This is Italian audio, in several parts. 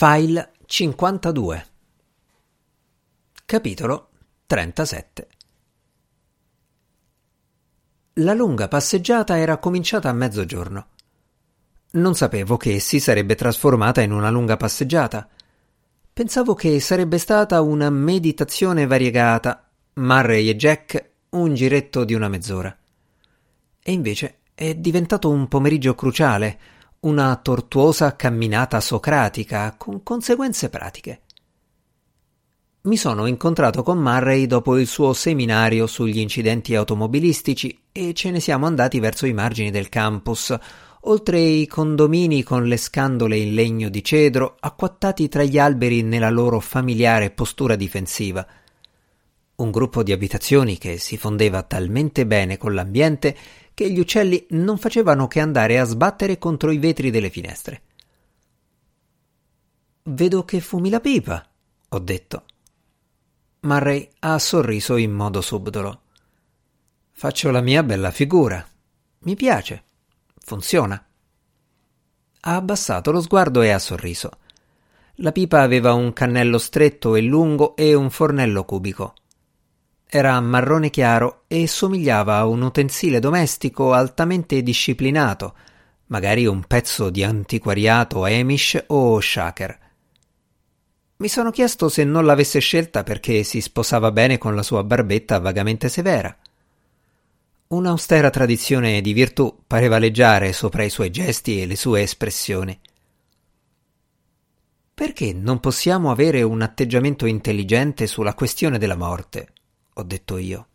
File 52 Capitolo 37 La lunga passeggiata era cominciata a mezzogiorno. Non sapevo che si sarebbe trasformata in una lunga passeggiata. Pensavo che sarebbe stata una meditazione variegata, Murray e Jack un giretto di una mezz'ora. E invece è diventato un pomeriggio cruciale, una tortuosa camminata socratica con conseguenze pratiche. Mi sono incontrato con Murray dopo il suo seminario sugli incidenti automobilistici e ce ne siamo andati verso i margini del campus, oltre i condomini con le scandole in legno di cedro acquattati tra gli alberi nella loro familiare postura difensiva. Un gruppo di abitazioni che si fondeva talmente bene con l'ambiente che gli uccelli non facevano che andare a sbattere contro i vetri delle finestre. Vedo che fumi la pipa, ho detto. Murray ha sorriso in modo subdolo. Faccio la mia bella figura. Mi piace. Funziona. Ha abbassato lo sguardo e ha sorriso. La pipa aveva un cannello stretto e lungo e un fornello cubico. Era marrone chiaro e somigliava a un utensile domestico altamente disciplinato, magari un pezzo di antiquariato Amish o Shaker. Mi sono chiesto se non l'avesse scelta perché si sposava bene con la sua barbetta vagamente severa. Un'austera tradizione di virtù pareva leggiare sopra i suoi gesti e le sue espressioni. Perché non possiamo avere un atteggiamento intelligente sulla questione della morte? Ho detto io.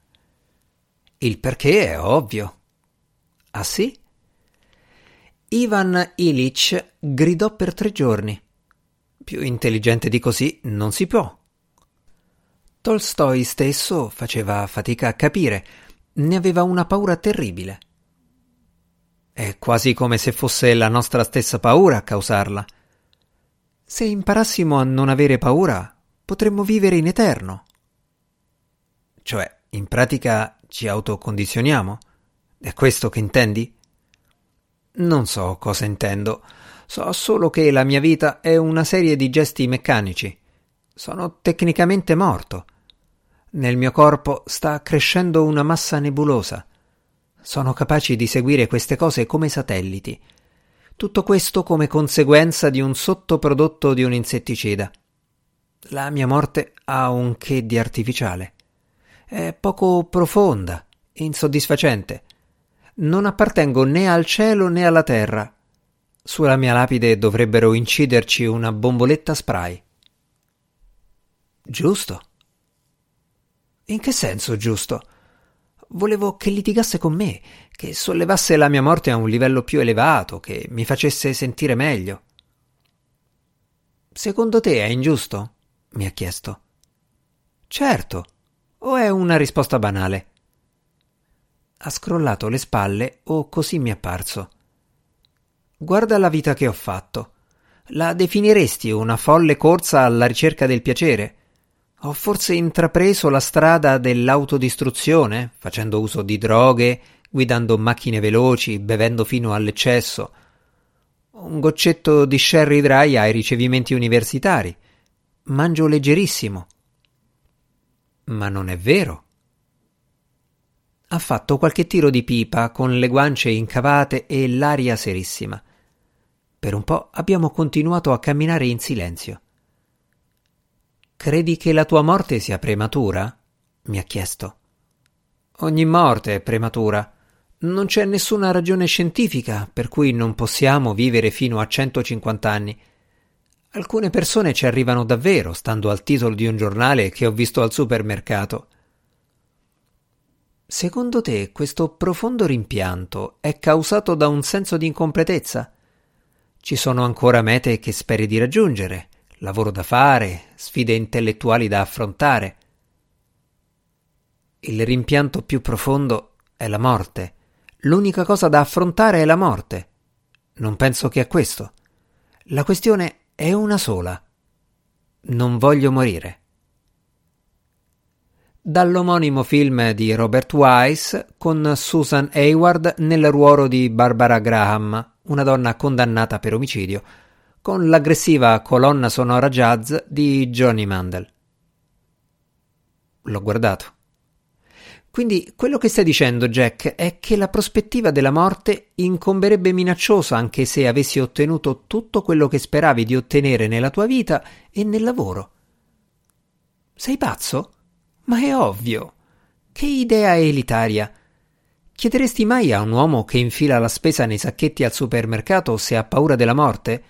Il perché è ovvio. Ah sì? Ivan Illich gridò per tre giorni. Più intelligente di così non si può. Tolstoi stesso faceva fatica a capire, ne aveva una paura terribile. È quasi come se fosse la nostra stessa paura a causarla. Se imparassimo a non avere paura, potremmo vivere in eterno. Cioè, in pratica ci autocondizioniamo? È questo che intendi? Non so cosa intendo. So solo che la mia vita è una serie di gesti meccanici. Sono tecnicamente morto. Nel mio corpo sta crescendo una massa nebulosa. Sono capaci di seguire queste cose come satelliti. Tutto questo come conseguenza di un sottoprodotto di un insetticida. La mia morte ha un che di artificiale è poco profonda, insoddisfacente. Non appartengo né al cielo né alla terra. Sulla mia lapide dovrebbero inciderci una bomboletta spray. Giusto? In che senso giusto? Volevo che litigasse con me, che sollevasse la mia morte a un livello più elevato, che mi facesse sentire meglio. Secondo te è ingiusto? mi ha chiesto. Certo, o è una risposta banale? Ha scrollato le spalle o così mi è apparso. Guarda la vita che ho fatto. La definiresti una folle corsa alla ricerca del piacere? Ho forse intrapreso la strada dell'autodistruzione, facendo uso di droghe, guidando macchine veloci, bevendo fino all'eccesso. Un goccetto di sherry dry ai ricevimenti universitari. Mangio leggerissimo. Ma non è vero. Ha fatto qualche tiro di pipa con le guance incavate e l'aria serissima. Per un po' abbiamo continuato a camminare in silenzio. Credi che la tua morte sia prematura? mi ha chiesto. Ogni morte è prematura. Non c'è nessuna ragione scientifica per cui non possiamo vivere fino a 150 anni. Alcune persone ci arrivano davvero, stando al titolo di un giornale che ho visto al supermercato. Secondo te questo profondo rimpianto è causato da un senso di incompletezza? Ci sono ancora mete che speri di raggiungere, lavoro da fare, sfide intellettuali da affrontare. Il rimpianto più profondo è la morte. L'unica cosa da affrontare è la morte. Non penso che a questo. La questione è una sola. Non voglio morire. Dall'omonimo film di Robert Wise con Susan Hayward nel ruolo di Barbara Graham, una donna condannata per omicidio, con l'aggressiva colonna sonora jazz di Johnny Mandel. L'ho guardato. Quindi quello che stai dicendo, Jack, è che la prospettiva della morte incomberebbe minacciosa anche se avessi ottenuto tutto quello che speravi di ottenere nella tua vita e nel lavoro. Sei pazzo? Ma è ovvio. Che idea elitaria. Chiederesti mai a un uomo che infila la spesa nei sacchetti al supermercato se ha paura della morte?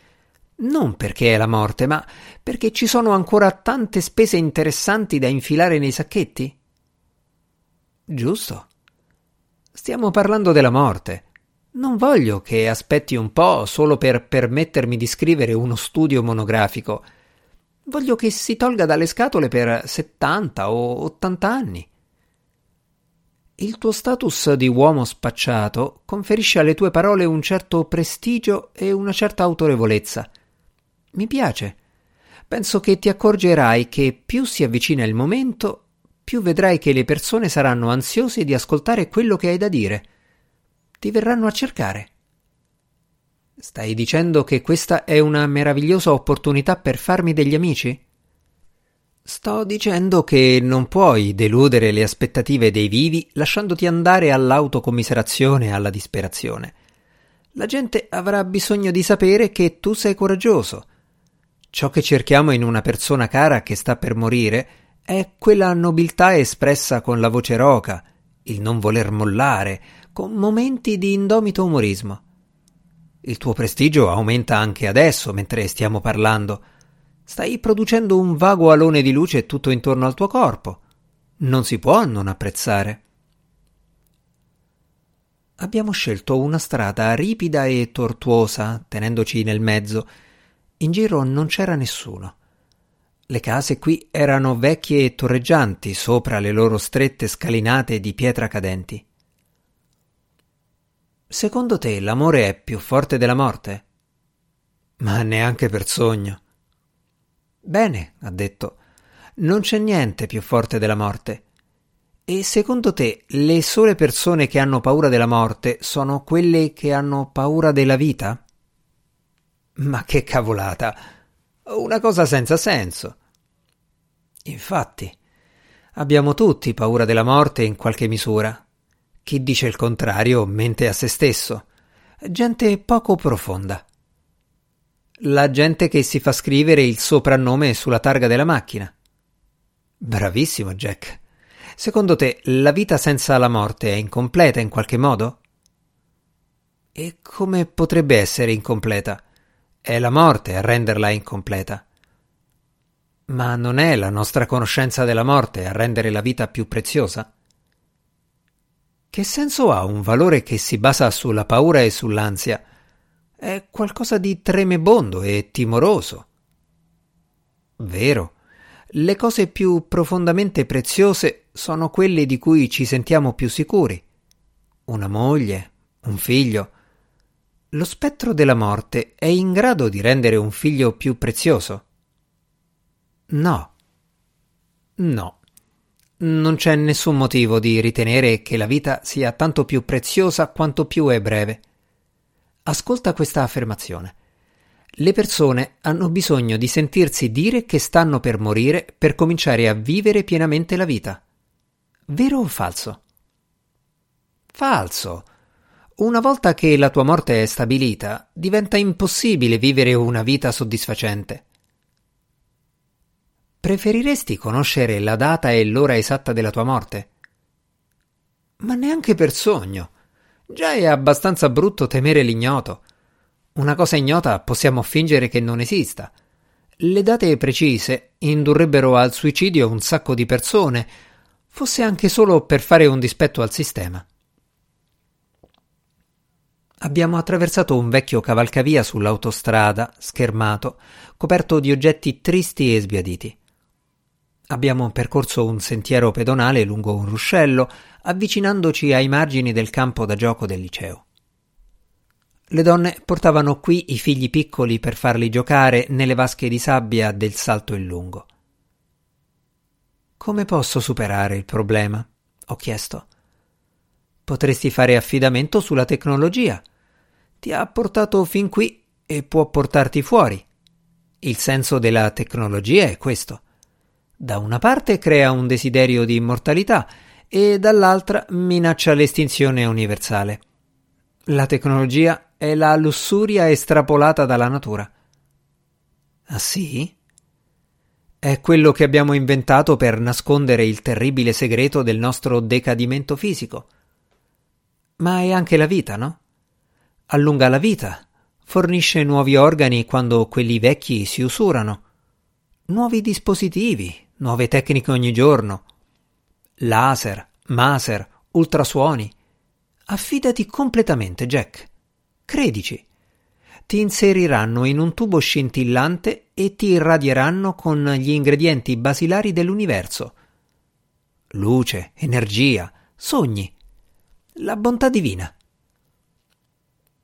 Non perché è la morte, ma perché ci sono ancora tante spese interessanti da infilare nei sacchetti? Giusto. Stiamo parlando della morte. Non voglio che aspetti un po' solo per permettermi di scrivere uno studio monografico. Voglio che si tolga dalle scatole per 70 o 80 anni. Il tuo status di uomo spacciato conferisce alle tue parole un certo prestigio e una certa autorevolezza. Mi piace. Penso che ti accorgerai che più si avvicina il momento più vedrai che le persone saranno ansiose di ascoltare quello che hai da dire. Ti verranno a cercare. Stai dicendo che questa è una meravigliosa opportunità per farmi degli amici? Sto dicendo che non puoi deludere le aspettative dei vivi lasciandoti andare all'autocommiserazione e alla disperazione. La gente avrà bisogno di sapere che tu sei coraggioso. Ciò che cerchiamo in una persona cara che sta per morire è quella nobiltà espressa con la voce roca, il non voler mollare, con momenti di indomito umorismo. Il tuo prestigio aumenta anche adesso, mentre stiamo parlando. Stai producendo un vago alone di luce tutto intorno al tuo corpo. Non si può non apprezzare. Abbiamo scelto una strada ripida e tortuosa, tenendoci nel mezzo. In giro non c'era nessuno. Le case qui erano vecchie e torreggianti sopra le loro strette scalinate di pietra cadenti. Secondo te l'amore è più forte della morte? Ma neanche per sogno. Bene, ha detto, non c'è niente più forte della morte. E secondo te le sole persone che hanno paura della morte sono quelle che hanno paura della vita? Ma che cavolata! Una cosa senza senso. Infatti, abbiamo tutti paura della morte in qualche misura. Chi dice il contrario mente a se stesso. Gente poco profonda. La gente che si fa scrivere il soprannome sulla targa della macchina. Bravissimo, Jack. Secondo te la vita senza la morte è incompleta in qualche modo? E come potrebbe essere incompleta? È la morte a renderla incompleta. Ma non è la nostra conoscenza della morte a rendere la vita più preziosa? Che senso ha un valore che si basa sulla paura e sull'ansia? È qualcosa di tremebondo e timoroso. Vero, le cose più profondamente preziose sono quelle di cui ci sentiamo più sicuri. Una moglie, un figlio, lo spettro della morte è in grado di rendere un figlio più prezioso? No. No. Non c'è nessun motivo di ritenere che la vita sia tanto più preziosa quanto più è breve. Ascolta questa affermazione. Le persone hanno bisogno di sentirsi dire che stanno per morire per cominciare a vivere pienamente la vita. Vero o falso? Falso. Una volta che la tua morte è stabilita, diventa impossibile vivere una vita soddisfacente. Preferiresti conoscere la data e l'ora esatta della tua morte? Ma neanche per sogno. Già è abbastanza brutto temere l'ignoto. Una cosa ignota possiamo fingere che non esista. Le date precise indurrebbero al suicidio un sacco di persone, fosse anche solo per fare un dispetto al sistema. Abbiamo attraversato un vecchio cavalcavia sull'autostrada, schermato, coperto di oggetti tristi e sbiaditi. Abbiamo percorso un sentiero pedonale lungo un ruscello, avvicinandoci ai margini del campo da gioco del liceo. Le donne portavano qui i figli piccoli per farli giocare nelle vasche di sabbia del salto in lungo. Come posso superare il problema? ho chiesto. Potresti fare affidamento sulla tecnologia ti ha portato fin qui e può portarti fuori. Il senso della tecnologia è questo. Da una parte crea un desiderio di immortalità e dall'altra minaccia l'estinzione universale. La tecnologia è la lussuria estrapolata dalla natura. Ah sì? È quello che abbiamo inventato per nascondere il terribile segreto del nostro decadimento fisico. Ma è anche la vita, no? Allunga la vita, fornisce nuovi organi quando quelli vecchi si usurano, nuovi dispositivi, nuove tecniche ogni giorno, laser, maser, ultrasuoni. Affidati completamente, Jack. Credici ti inseriranno in un tubo scintillante e ti irradieranno con gli ingredienti basilari dell'universo. Luce, energia, sogni, la bontà divina.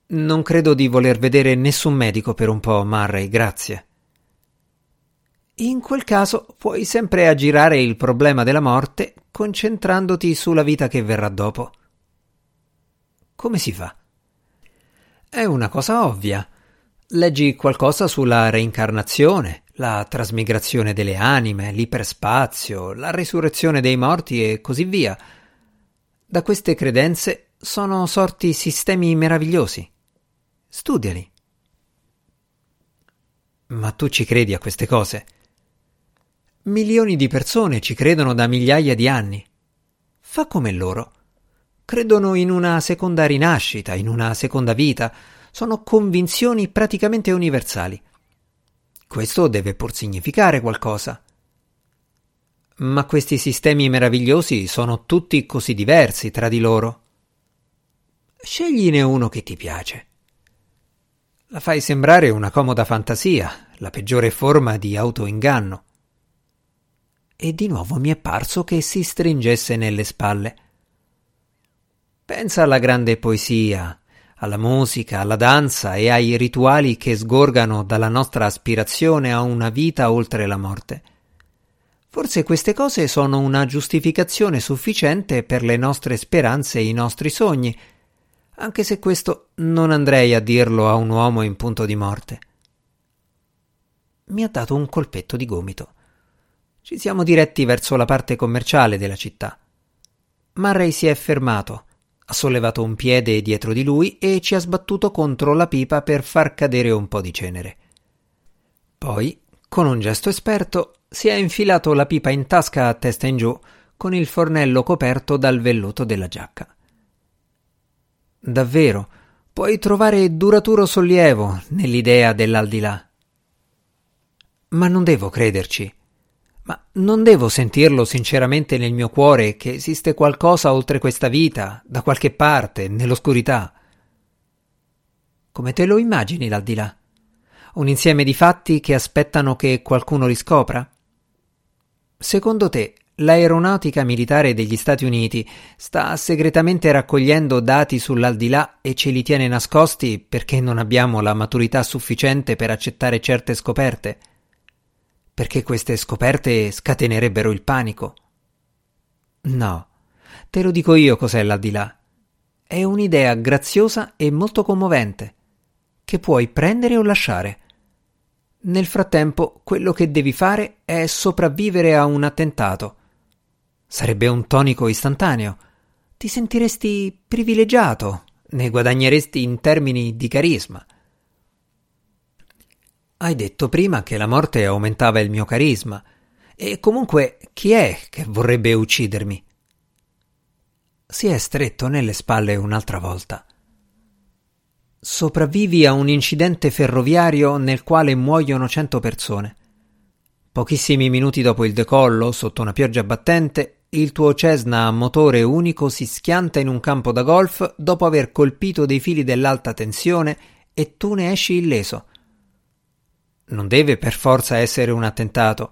Non credo di voler vedere nessun medico per un po', Murray, grazie. In quel caso puoi sempre aggirare il problema della morte concentrandoti sulla vita che verrà dopo. Come si fa? È una cosa ovvia. Leggi qualcosa sulla reincarnazione, la trasmigrazione delle anime, l'iperspazio, la risurrezione dei morti e così via. Da queste credenze sono sorti sistemi meravigliosi. Studiali. Ma tu ci credi a queste cose? Milioni di persone ci credono da migliaia di anni. Fa come loro credono in una seconda rinascita, in una seconda vita, sono convinzioni praticamente universali. Questo deve pur significare qualcosa. Ma questi sistemi meravigliosi sono tutti così diversi tra di loro. Scegliene uno che ti piace. La fai sembrare una comoda fantasia, la peggiore forma di autoinganno. E di nuovo mi è parso che si stringesse nelle spalle. Pensa alla grande poesia, alla musica, alla danza e ai rituali che sgorgano dalla nostra aspirazione a una vita oltre la morte. Forse queste cose sono una giustificazione sufficiente per le nostre speranze e i nostri sogni, anche se questo non andrei a dirlo a un uomo in punto di morte. Mi ha dato un colpetto di gomito. Ci siamo diretti verso la parte commerciale della città. Murray si è fermato ha sollevato un piede dietro di lui e ci ha sbattuto contro la pipa per far cadere un po' di cenere. Poi, con un gesto esperto, si è infilato la pipa in tasca a testa in giù, con il fornello coperto dal velluto della giacca. Davvero, puoi trovare duraturo sollievo nell'idea dell'aldilà. Ma non devo crederci. Ma non devo sentirlo sinceramente nel mio cuore che esiste qualcosa oltre questa vita, da qualche parte, nell'oscurità. Come te lo immagini l'aldilà? Un insieme di fatti che aspettano che qualcuno li scopra? Secondo te, l'aeronautica militare degli Stati Uniti sta segretamente raccogliendo dati sull'aldilà e ce li tiene nascosti perché non abbiamo la maturità sufficiente per accettare certe scoperte? Perché queste scoperte scatenerebbero il panico. No, te lo dico io cos'è l'aldilà. È un'idea graziosa e molto commovente, che puoi prendere o lasciare. Nel frattempo, quello che devi fare è sopravvivere a un attentato. Sarebbe un tonico istantaneo. Ti sentiresti privilegiato, ne guadagneresti in termini di carisma. Hai detto prima che la morte aumentava il mio carisma. E comunque chi è che vorrebbe uccidermi? Si è stretto nelle spalle un'altra volta. Sopravvivi a un incidente ferroviario nel quale muoiono cento persone. Pochissimi minuti dopo il decollo, sotto una pioggia battente, il tuo Cessna a motore unico si schianta in un campo da golf dopo aver colpito dei fili dell'alta tensione e tu ne esci illeso non deve per forza essere un attentato.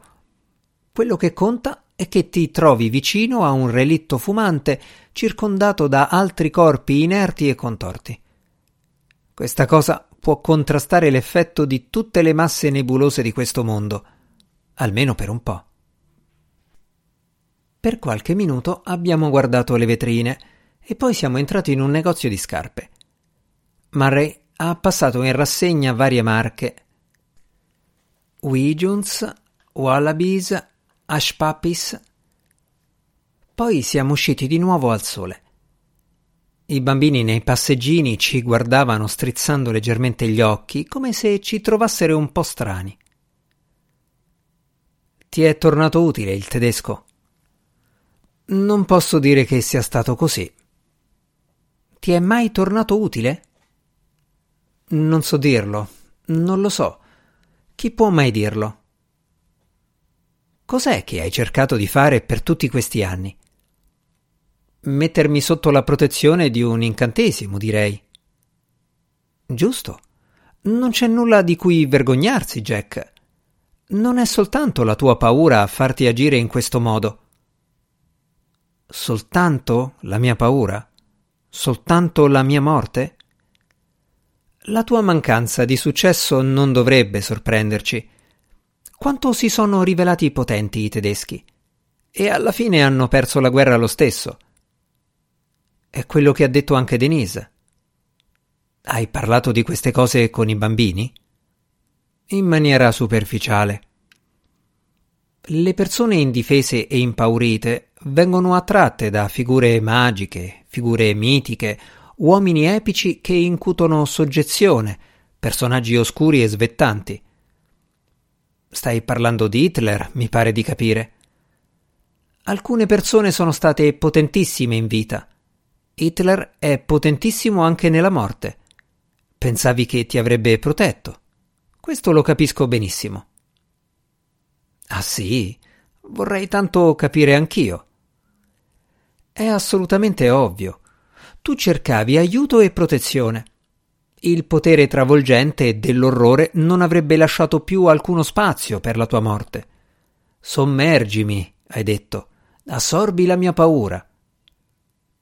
Quello che conta è che ti trovi vicino a un relitto fumante circondato da altri corpi inerti e contorti. Questa cosa può contrastare l'effetto di tutte le masse nebulose di questo mondo, almeno per un po'. Per qualche minuto abbiamo guardato le vetrine e poi siamo entrati in un negozio di scarpe. Murray ha passato in rassegna varie marche. Wijuns, Wallabies, Ashpapis. Poi siamo usciti di nuovo al sole. I bambini nei passeggini ci guardavano strizzando leggermente gli occhi, come se ci trovassero un po' strani. Ti è tornato utile il tedesco? Non posso dire che sia stato così. Ti è mai tornato utile? Non so dirlo, non lo so. Chi può mai dirlo? Cos'è che hai cercato di fare per tutti questi anni? Mettermi sotto la protezione di un incantesimo, direi. Giusto. Non c'è nulla di cui vergognarsi, Jack. Non è soltanto la tua paura a farti agire in questo modo. Soltanto la mia paura? Soltanto la mia morte? La tua mancanza di successo non dovrebbe sorprenderci. Quanto si sono rivelati potenti i tedeschi? E alla fine hanno perso la guerra lo stesso. È quello che ha detto anche Denise. Hai parlato di queste cose con i bambini? In maniera superficiale. Le persone indifese e impaurite vengono attratte da figure magiche, figure mitiche, uomini epici che incutono soggezione, personaggi oscuri e svettanti. Stai parlando di Hitler, mi pare di capire. Alcune persone sono state potentissime in vita. Hitler è potentissimo anche nella morte. Pensavi che ti avrebbe protetto. Questo lo capisco benissimo. Ah sì? Vorrei tanto capire anch'io. È assolutamente ovvio. Tu cercavi aiuto e protezione. Il potere travolgente dell'orrore non avrebbe lasciato più alcuno spazio per la tua morte. Sommergimi, hai detto, assorbi la mia paura.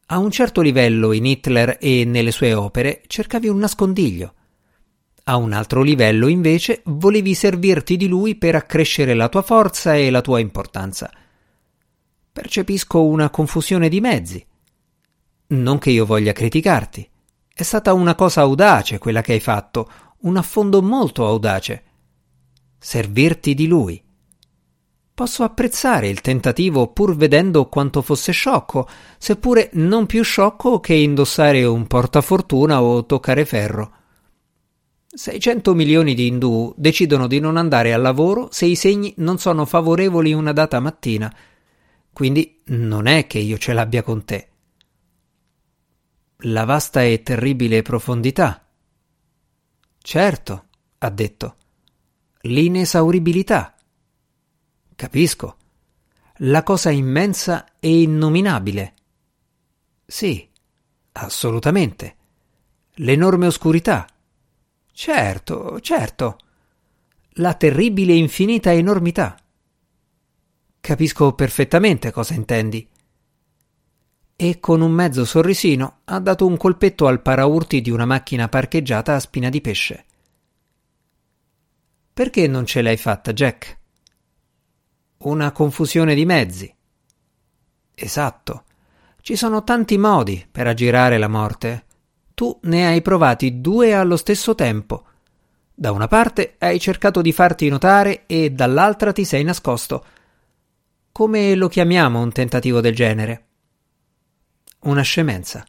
A un certo livello in Hitler e nelle sue opere cercavi un nascondiglio. A un altro livello, invece, volevi servirti di lui per accrescere la tua forza e la tua importanza. Percepisco una confusione di mezzi. Non che io voglia criticarti. È stata una cosa audace quella che hai fatto, un affondo molto audace. Servirti di lui. Posso apprezzare il tentativo pur vedendo quanto fosse sciocco, seppure non più sciocco che indossare un portafortuna o toccare ferro. 600 milioni di indù decidono di non andare al lavoro se i segni non sono favorevoli una data mattina. Quindi non è che io ce l'abbia con te. La vasta e terribile profondità. Certo, ha detto. L'inesauribilità. Capisco. La cosa immensa e innominabile. Sì, assolutamente. L'enorme oscurità Certo, certo. La terribile e infinita enormità. Capisco perfettamente cosa intendi. E con un mezzo sorrisino ha dato un colpetto al paraurti di una macchina parcheggiata a spina di pesce. Perché non ce l'hai fatta, Jack? Una confusione di mezzi. Esatto. Ci sono tanti modi per aggirare la morte tu ne hai provati due allo stesso tempo. Da una parte hai cercato di farti notare e dall'altra ti sei nascosto. Come lo chiamiamo un tentativo del genere? Una scemenza.